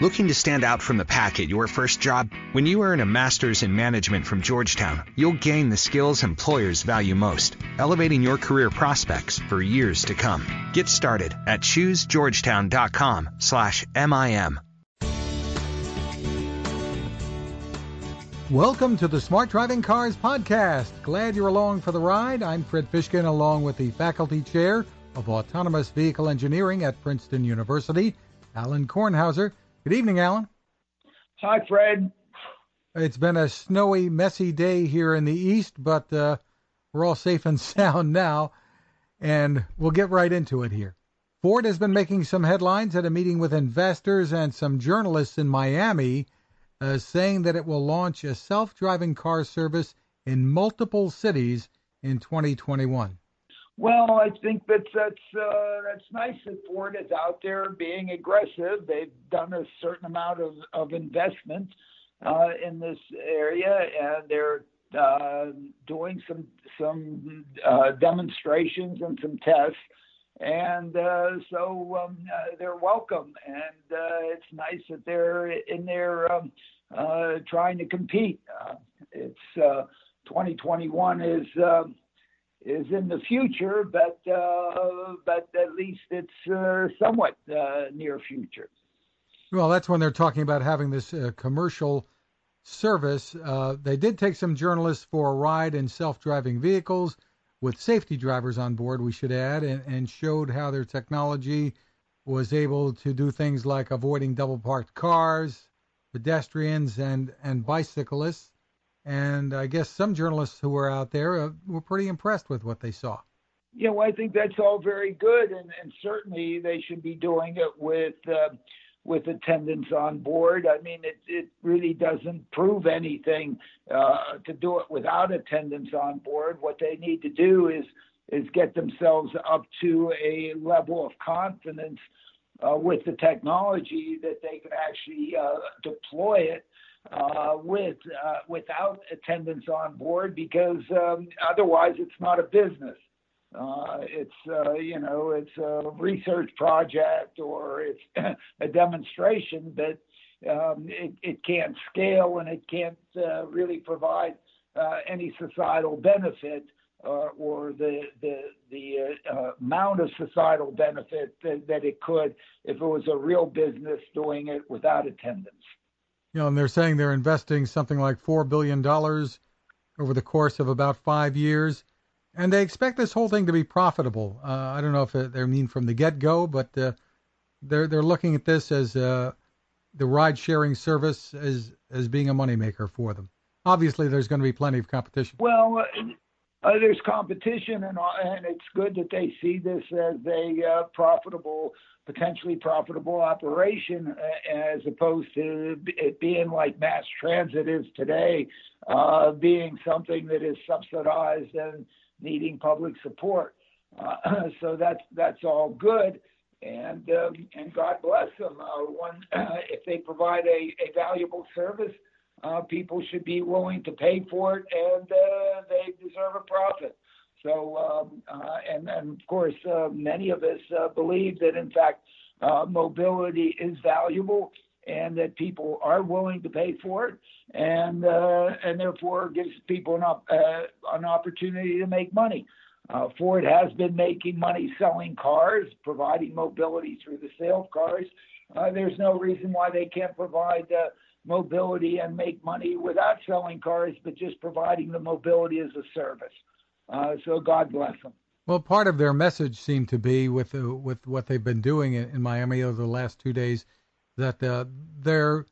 Looking to stand out from the pack at your first job? When you earn a master's in management from Georgetown, you'll gain the skills employers value most, elevating your career prospects for years to come. Get started at choosegeorgetown.com/mim. Welcome to the Smart Driving Cars podcast. Glad you're along for the ride. I'm Fred Fishkin, along with the faculty chair of autonomous vehicle engineering at Princeton University, Alan Kornhauser. Good evening, Alan. Hi, Fred. It's been a snowy, messy day here in the east, but uh, we're all safe and sound now, and we'll get right into it here. Ford has been making some headlines at a meeting with investors and some journalists in Miami, uh, saying that it will launch a self driving car service in multiple cities in 2021. Well, I think that that's uh, that's nice that Ford is out there being aggressive. They've done a certain amount of of investment uh, in this area, and they're uh, doing some some uh, demonstrations and some tests. And uh, so um, uh, they're welcome, and it's nice that they're in there um, trying to compete. it's 2021 is. Is in the future, but uh, but at least it's uh, somewhat uh, near future. Well, that's when they're talking about having this uh, commercial service. Uh, they did take some journalists for a ride in self-driving vehicles with safety drivers on board. We should add, and, and showed how their technology was able to do things like avoiding double-parked cars, pedestrians, and and bicyclists and I guess some journalists who were out there uh, were pretty impressed with what they saw. Yeah, well, I think that's all very good, and, and certainly they should be doing it with uh, with attendants on board. I mean, it it really doesn't prove anything uh, to do it without attendants on board. What they need to do is is get themselves up to a level of confidence uh, with the technology that they can actually uh, deploy it uh, with uh, without attendants on board because um, otherwise it's not a business. Uh, it's uh, you know it's a research project or it's a demonstration, but um, it, it can't scale and it can't uh, really provide any societal benefit. Or the the the amount of societal benefit that, that it could if it was a real business doing it without attendants. You know, and they're saying they're investing something like $4 billion over the course of about five years. And they expect this whole thing to be profitable. Uh, I don't know if they mean from the get go, but uh, they're, they're looking at this as uh, the ride sharing service as, as being a moneymaker for them. Obviously, there's going to be plenty of competition. Well, uh, there's competition, and, and it's good that they see this as a uh, profitable potentially profitable operation uh, as opposed to it being like mass transit is today, uh, being something that is subsidized and needing public support. Uh, so that's that's all good, and um, and God bless them. Uh, one, if they provide a, a valuable service, uh, people should be willing to pay for it, and uh, they deserve a profit. So, um, uh, and, and of course, uh, many of us uh, believe that, in fact, uh, mobility is valuable and that people are willing to pay for it, and and therefore gives people an, op- an opportunity to make money. Ford has been making money selling cars, providing mobility through the sale of cars. there's no reason why they can't provide mobility and make money without selling cars, but just providing the mobility as a service. Uh, so God bless them. Well, part of their message seemed to be with uh, with what they've been doing in, in, Miami over the last two days that uh, they're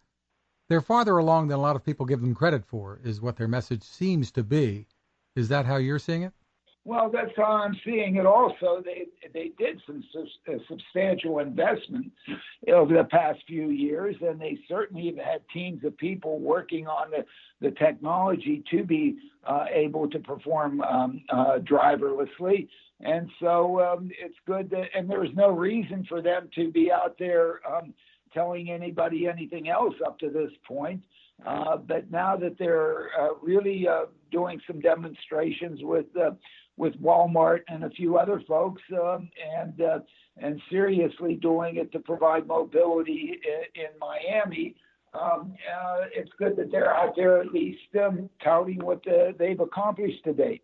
they're farther along than a lot of people give them credit for. Is what their message seems to be. Is that how you're seeing it? Well, that's how I'm seeing it. Also, they they did some uh, substantial investment over the past few years, and they certainly have had teams of people working on the, the technology to be uh, able to perform um, uh, driverlessly. And so um, it's good that, and there's no reason for them to be out there um, telling anybody anything else up to this point. Uh, but now that they're uh, really uh, doing some demonstrations with with Walmart and a few other folks, um, and uh, and seriously doing it to provide mobility in, in Miami, um, uh, it's good that they're out there at least um, touting what the, they've accomplished to date.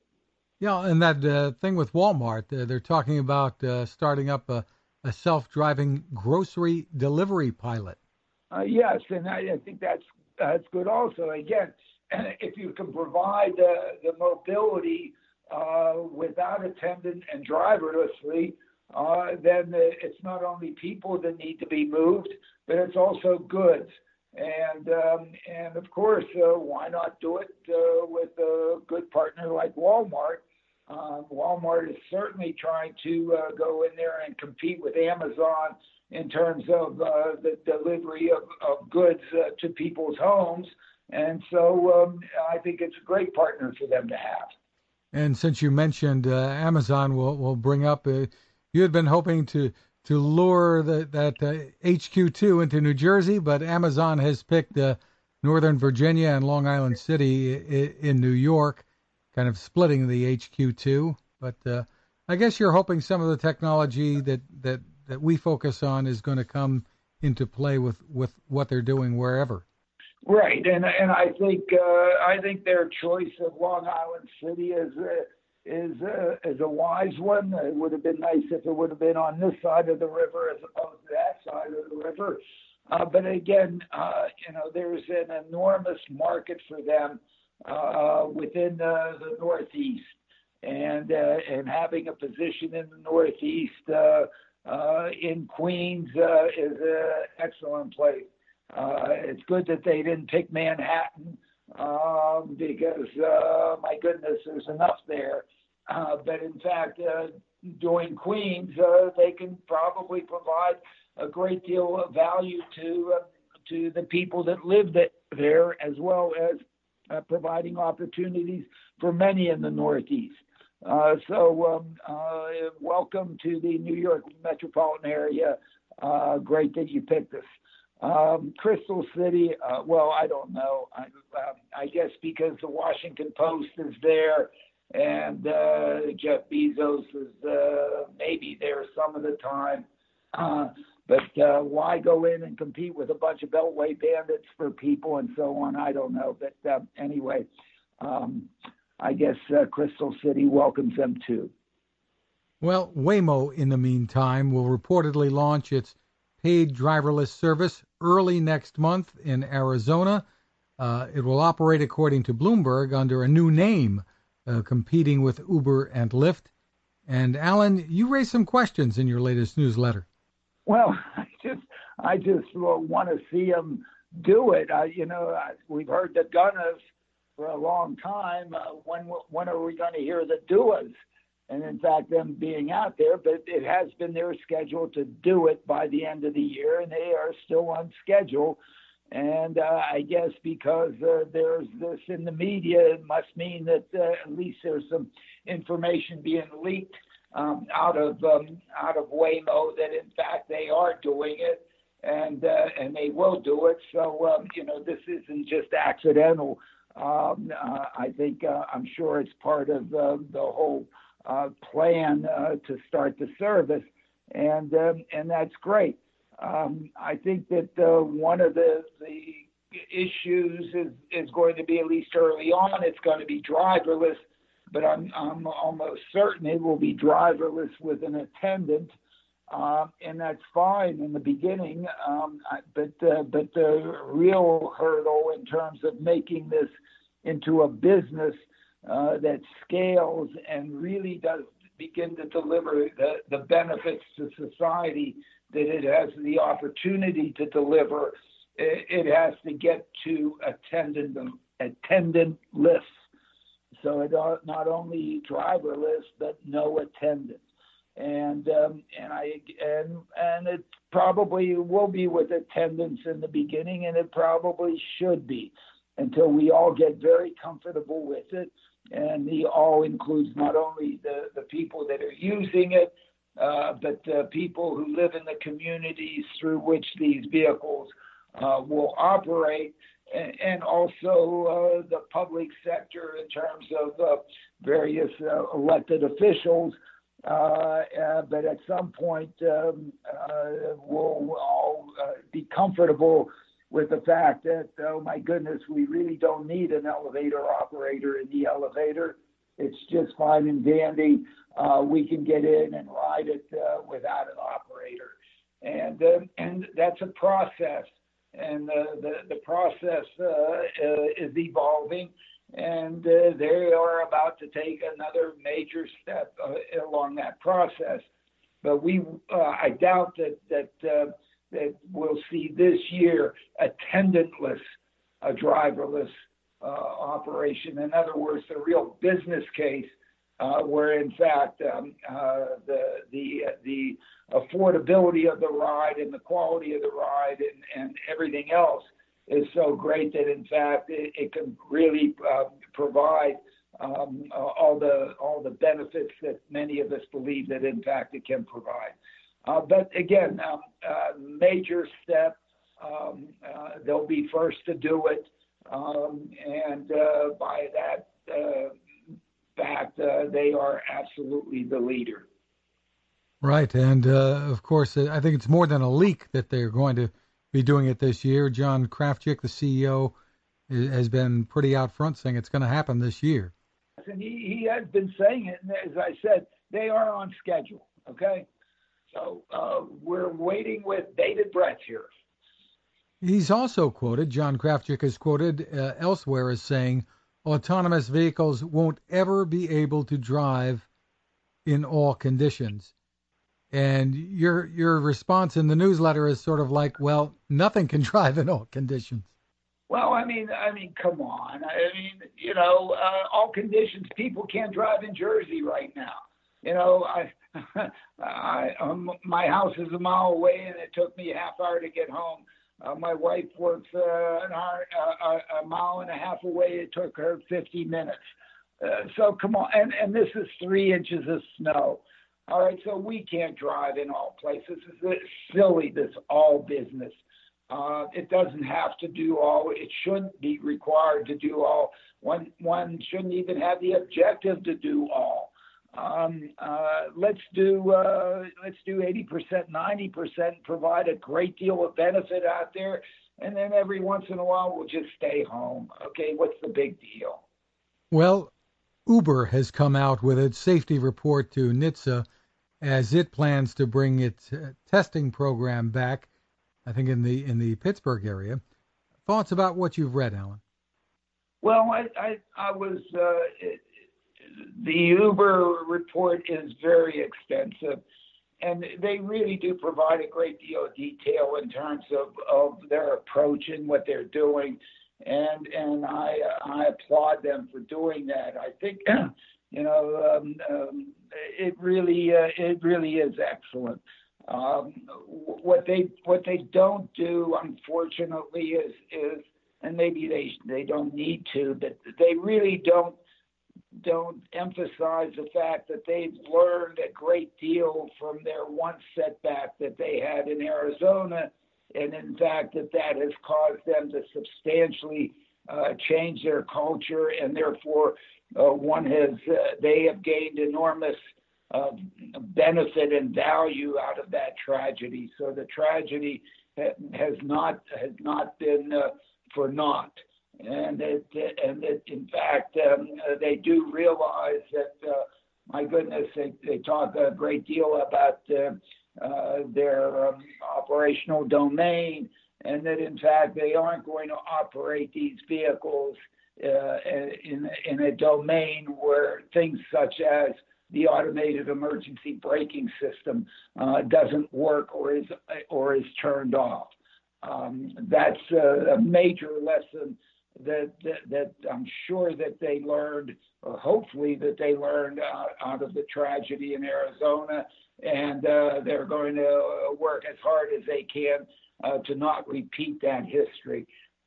Yeah, and that uh, thing with Walmart, uh, they're talking about uh, starting up a, a self-driving grocery delivery pilot. Uh, yes, and I, I think that's that's good. Also, again, if you can provide the, the mobility uh, without attendant and driverlessly, uh, then it's not only people that need to be moved, but it's also goods. And um, and of course, uh, why not do it uh, with a good partner like Walmart? Uh, Walmart is certainly trying to uh, go in there and compete with Amazon in terms of uh, the delivery of, of goods to people's homes. And so um, I think it's a great partner for them to have. And since you mentioned uh, Amazon, we'll, we'll bring up uh, you had been hoping to to lure the, that uh, HQ2 into New Jersey, but Amazon has picked uh, Northern Virginia and Long Island City in New York, kind of splitting the HQ2. But uh, I guess you're hoping some of the technology that, that, that we focus on is going to come into play with, with what they're doing wherever. Right, and and I think uh, I think their choice of Long Island City is uh, is uh, is a wise one. It would have been nice if it would have been on this side of the river as opposed to that side of the river. Uh, but again, uh, you know, there's an enormous market for them uh, within the, the Northeast, and uh, and having a position in the Northeast uh, uh, in Queens uh, is an excellent place. Uh, it's good that they didn't pick Manhattan um, because uh, my goodness, there's enough there. Uh, but in fact, uh, doing Queens, uh, they can probably provide a great deal of value to uh, to the people that live there, as well as uh, providing opportunities for many in the Northeast. Uh, so, um, uh, welcome to the New York metropolitan area. Uh, great that you picked us. Um, Crystal City, uh, well, I don't know. I, uh, I guess because the Washington Post is there and uh, Jeff Bezos is uh, maybe there some of the time. Uh, but uh, why go in and compete with a bunch of Beltway bandits for people and so on? I don't know. But uh, anyway, um, I guess uh, Crystal City welcomes them too. Well, Waymo, in the meantime, will reportedly launch its paid driverless service early next month in Arizona. Uh, it will operate, according to Bloomberg, under a new name, uh, competing with Uber and Lyft. And Alan, you raised some questions in your latest newsletter. Well, I just I just want to see them do it. I, you know, I, we've heard the gunners for a long time. Uh, when when are we going to hear the doers? And in fact them being out there, but it has been their schedule to do it by the end of the year, and they are still on schedule. And uh, I guess because uh, there's this in the media, it must mean that uh, at least there's some information being leaked um, out of um, out of Waymo that in fact they are doing it, and uh, and they will do it. So um, you know this isn't just accidental. Um, uh, I think uh, I'm sure it's part of uh, the whole plan uh, to start the service, and um, and that's great. Um, I think that uh, one of the the issues is is going to be at least early on. It's going to be driverless, but I'm I'm almost certain it will be driverless with an attendant. Um, and that's fine in the beginning. Um, but uh, but the real hurdle in terms of making this into a business uh, that scales and really does begin to deliver the, the benefits to society that it has the opportunity to deliver, it, it has to get to attendant attendantless. So it not only driverless but no attendant. And um, and I and and it probably will be with attendants in the beginning, and it probably should be until we all get very comfortable with it and the all includes not only the, the people that are using it, uh, but uh, people who live in the communities through which these vehicles uh, will operate, and, and also uh, the public sector in terms of uh, various uh, elected officials. but at some point, um, we'll all be comfortable with the fact that, oh my goodness, we really don't need an elevator operator in the elevator. It's just fine and dandy. Uh, we can get in and ride it uh, without an operator, and uh, and that's a process, and uh, the the process uh, uh, is evolving, and they are about to take another major step along that process. But we, I doubt that that that we'll see this year attendantless, a driverless uh, operation. In other words, the real business case uh, where in fact um, uh, the the the affordability of the ride and the quality of the ride and, and everything else is so great that in fact it, it can really uh, provide um, uh, all the all the benefits that many of us believe that in fact it can provide. Uh, but again, um, uh, major step. Um, uh, they'll be first to do it, um, and by that fact, they are absolutely the leader. Right, and of course, I think it's more than a leak that they're going to be doing it this year. John Krafcik, the CEO, has been pretty out front saying it's going to happen this year. And he, he has been saying it, and as I said, they are on schedule. Okay, so uh, we're waiting with bated breath here. He's also quoted, John Krafcik is quoted uh, elsewhere as saying, autonomous vehicles won't ever be able to drive in all conditions. And your your response in the newsletter is sort of like, well, nothing can drive in all conditions. Well, I mean, I mean, come on. I mean, you know, uh, all conditions. People can't drive in Jersey right now. You know, I I, um, my house is a mile away, and it took me a half hour to get home. Uh, my wife works uh, an hour, uh, a mile and a half away. It took her 50 minutes. Uh, so come on, and and this is three inches of snow. All right, so we can't drive in all places. It's silly, this all business. Uh, it doesn't have to do all. It shouldn't be required to do all. One one shouldn't even have the objective to do all. Um, uh, let's do uh, let's do 80%, 90%, provide a great deal of benefit out there, and then every once in a while we'll just stay home. Okay, what's the big deal? Well, Uber has come out with its safety report to NHTSA as it plans to bring its uh, testing program back. I think in the in the Pittsburgh area. Thoughts about what you've read, Alan? Well, I I, I was uh, the Uber report is very extensive, and they really do provide a great deal of detail in terms of, of their approach and what they're doing, and and I I applaud them for doing that. I think you know um, um, it really uh, it really is excellent. Um, what they what they don't do, unfortunately, is is and maybe they they don't need to, but they really don't don't emphasize the fact that they've learned a great deal from their one setback that they had in Arizona, and in fact that that has caused them to substantially uh, change their culture, and therefore uh, one has uh, they have gained enormous uh, benefit and value out of that tragedy. So the tragedy has not has not been uh, for naught and that and that in fact um, they do realize that uh, my goodness they, they talk a great deal about uh, uh, their um, operational domain and that in fact they aren't going to operate these vehicles uh, in in a domain where things such as the automated emergency braking system uh, doesn't work or is or is turned off. Um, that's a, a major lesson that, that, that I'm sure that they learned, or hopefully that they learned out, out of the tragedy in Arizona, and uh, they're going to work as hard as they can uh, to not repeat that history.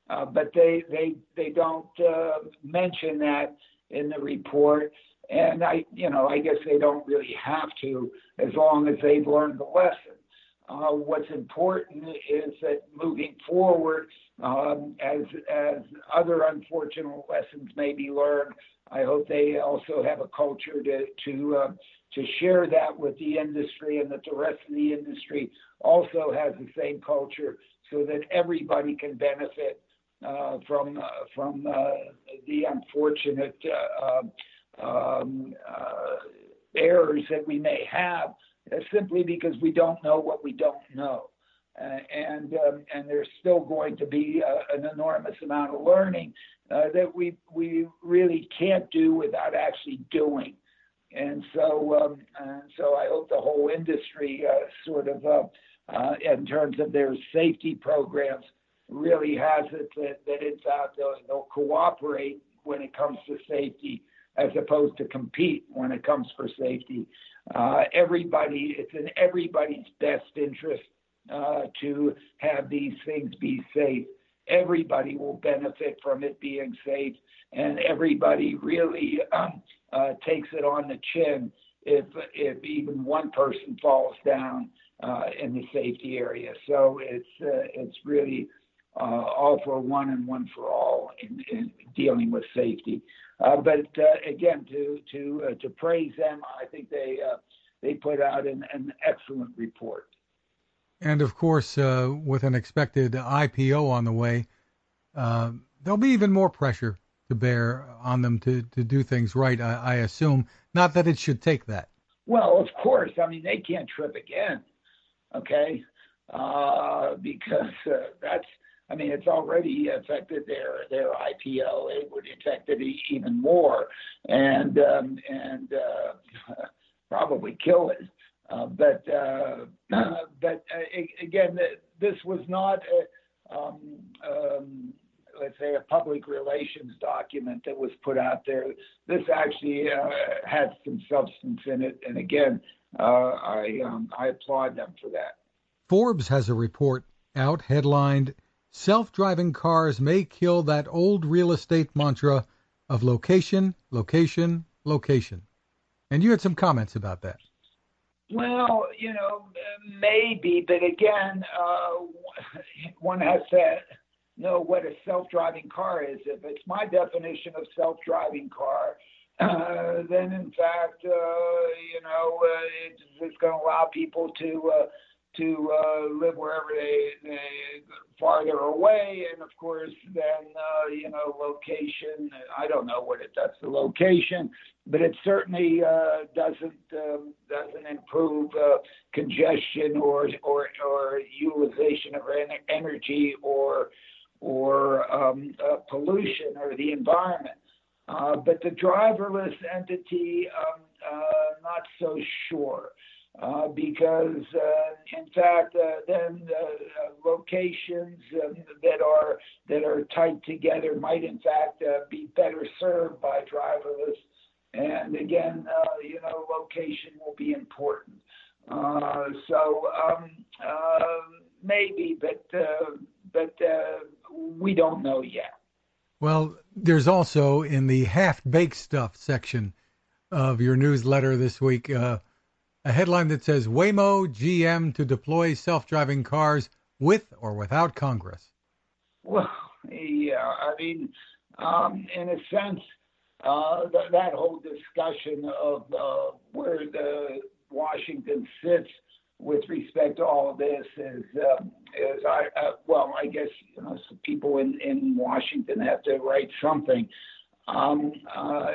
Uh, but they they they don't uh, mention that in the report, and I you know I guess they don't really have to as long as they've learned the lesson. Uh, what's important is that moving forward, um, as as other unfortunate lessons may be learned, I hope they also have a culture to to uh, to share that with the industry, and that the rest of the industry also has the same culture, so that everybody can benefit uh, from uh, from uh, the unfortunate uh, um, uh, errors that we may have, Uh, simply because we don't know what we don't know. Uh, and um, and there's still going to be uh, an enormous amount of learning that we we really can't do without actually doing. And so, um, and so I hope the whole industry sort of uh, in terms of their safety programs really has it that, that in fact they'll, they'll cooperate when it comes to safety as opposed to compete when it comes for safety. Uh, everybody, it's in everybody's best interest uh, to have these things be safe. Everybody will benefit from it being safe, and everybody really um, uh, takes it on the chin if if even one person falls down uh, in the safety area. So it's uh, it's really uh, all for one and one for all in, in dealing with safety. Uh, but uh, again, to to uh, to praise them, I think they they put out an, an excellent report. And of course, with an expected IPO on the way, there'll be even more pressure to bear on them to, to do things right, I, I assume. Not that it should take that. Well, of course. I mean, they can't trip again okay? Uh, because uh, that's, I mean, it's already affected their their IPO. It would affect it even more, and um, and uh, probably kill it. Uh, but uh, but uh, again, this was not. A, um, um, let's say a public relations document that was put out there. This actually uh, had some substance in it, and again, uh, I um, I applaud them for that. Forbes has a report out headlined "Self-driving cars may kill that old real estate mantra of location, location, location." And you had some comments about that. Well, you know, maybe, but again, uh, one has to know what a self-driving car is. If it's my definition of self-driving car, uh, then in fact, uh, you know, uh, it's, it's going to allow people to uh, to uh, live wherever they, they farther away, and of course, then uh, you know, location. I don't know what it does to location, but it certainly uh, doesn't um, doesn't improve uh, congestion or or or utilization of energy or or um, uh, pollution or the environment. Uh, but the driverless entity, um, uh, not so sure. Uh, because uh, in fact uh, then uh, locations um, that are that are tight together might in fact uh, be better served by driverless and again you know location will be important. So um, maybe but but we don't know yet. Well, there's also in the half baked stuff section of your newsletter this week uh, a headline that says Waymo GM to deploy self driving cars with or without Congress. Well, yeah, I mean, um, in a sense, uh, th- that whole discussion of uh, where the Washington sits with respect to all this is, um, is I, uh, well, I guess you know, people in, in Washington have to write something. Um, uh,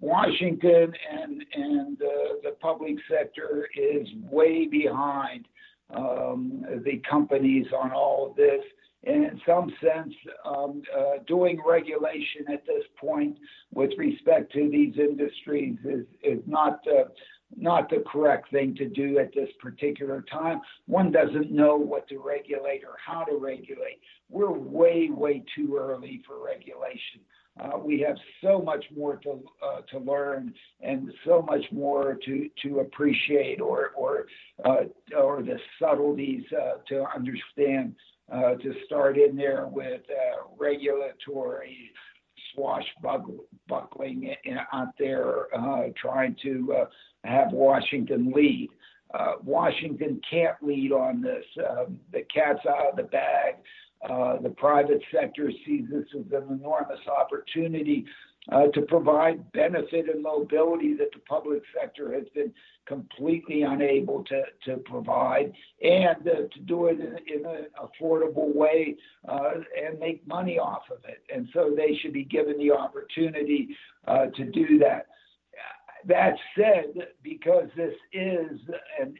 Washington and and public sector is way behind um, the companies on all of this. And in some sense, um, uh, doing regulation at this point with respect to these industries is, is not uh, not the correct thing to do at this particular time. One doesn't know what to regulate or how to regulate. We're way, way too early for regulation. Uh, we have so much more to uh, to learn and so much more to to appreciate or or uh, or the subtleties uh, to understand. Uh, to start in there with uh, regulatory swashbuckling out there, trying to have Washington lead. Washington can't lead on this. Um, the cat's out of the bag. Uh, the private sector sees this as an enormous opportunity uh, to provide benefit and mobility that the public sector has been completely unable to, to provide, and uh, to do it in, in an affordable way uh, and make money off of it. And so they should be given the opportunity uh, to do that. That said, because this is an,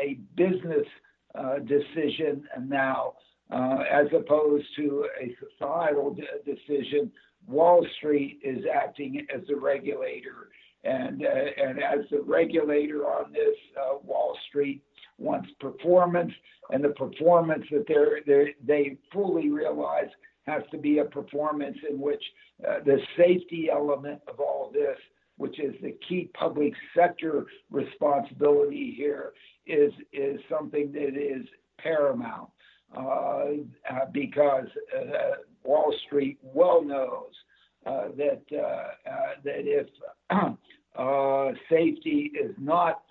a business uh, decision now, uh, as opposed to a societal de- decision, Wall Street is acting as the regulator. And, uh, and as the regulator on this, uh, Wall Street wants performance, and the performance that they're, they're, they fully realize has to be a performance in which uh, the safety element of all this, which is the key public sector responsibility here, is is something that is paramount because uh, Wall Street well knows uh, that uh, uh, that if safety is not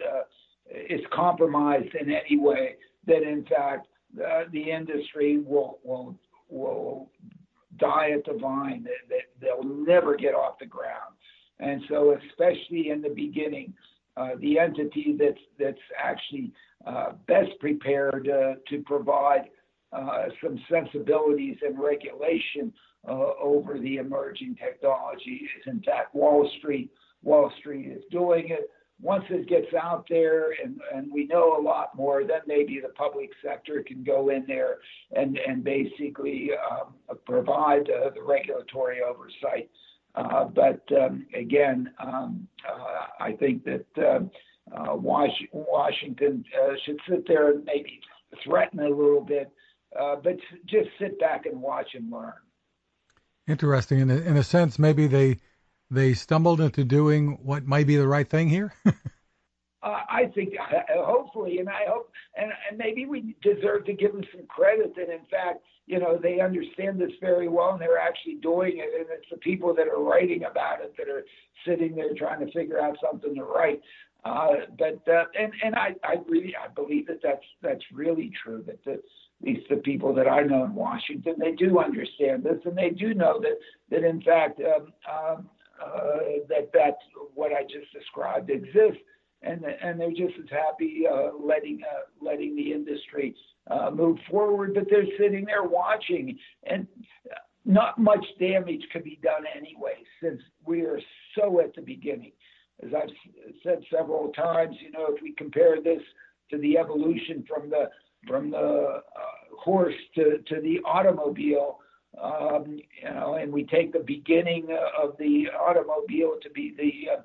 is compromised in any way, that in fact the industry will will will die at the vine. That, they'll never get off the ground. And so, especially in the beginning, uh, the entity that's that's actually uh, best prepared uh, to provide uh, some sensibilities and regulation uh, over the emerging technology is in fact Wall Street. Wall Street is doing it. Once it gets out there and, and we know a lot more, then maybe the public sector can go in there and, and basically um, provide uh, the regulatory oversight. Uh, but um, again, um, uh, I think that um, uh, Washington uh, should sit there and maybe threaten a little bit, uh, but just sit back and watch and learn. Interesting. In a, in a sense, maybe they they stumbled into doing what might be the right thing here. uh, I think, hopefully, and I hope, and, and maybe we deserve to give them some credit that, in fact, you know, they understand this very well and they're actually doing it. And it's the people that are writing about it that are sitting there trying to figure out something to write. Uh, but uh, and and I, I really I believe that that's that's really true that the at least the people that I know in Washington, they do understand this, and they do know that that in fact um, um, uh, that that's what I just described exists, and and they're just as happy uh, letting uh, letting the industry uh, move forward, but they're sitting there watching, and not much damage can be done anyway, since we are so at the beginning. As I've said several times, you know, if we compare this to the evolution from the from the uh, horse to, to the automobile, um, you know, and we take the beginning of the automobile to be the uh,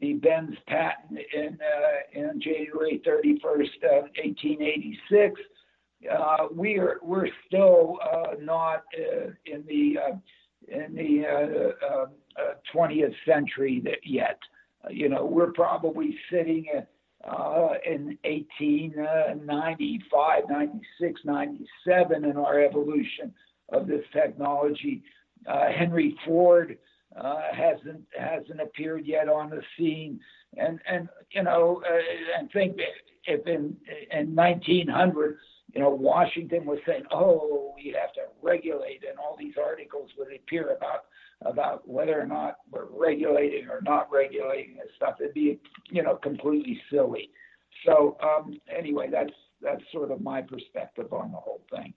the Benz patent in uh, in January 31st, uh, 1886. Uh, we are we're still uh, not uh, in the in the uh, uh, 20th century yet. You know, we're probably sitting at uh, in 1895, 96, 97 in our evolution of this technology. Uh, Henry Ford uh, hasn't hasn't appeared yet on the scene, and and you know, uh, and think if in in 1900, you know, Washington was saying, oh, we have to regulate, and all these articles would appear about about whether or not we're regulating or not regulating this stuff. It'd be, you know, completely silly. So um, anyway, that's that's sort of my perspective on the whole thing.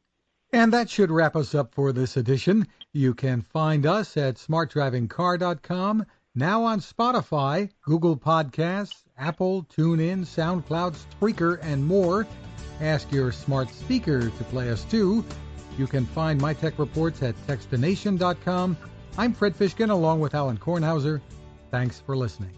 And that should wrap us up for this edition. You can find us at smartdrivingcar.com, now on Spotify, Google Podcasts, Apple, TuneIn, SoundCloud, Spreaker, and more. Ask your smart speaker to play us too. You can find my tech reports at techstination.com I'm Fred Fishkin along with Alan Kornhauser. Thanks for listening.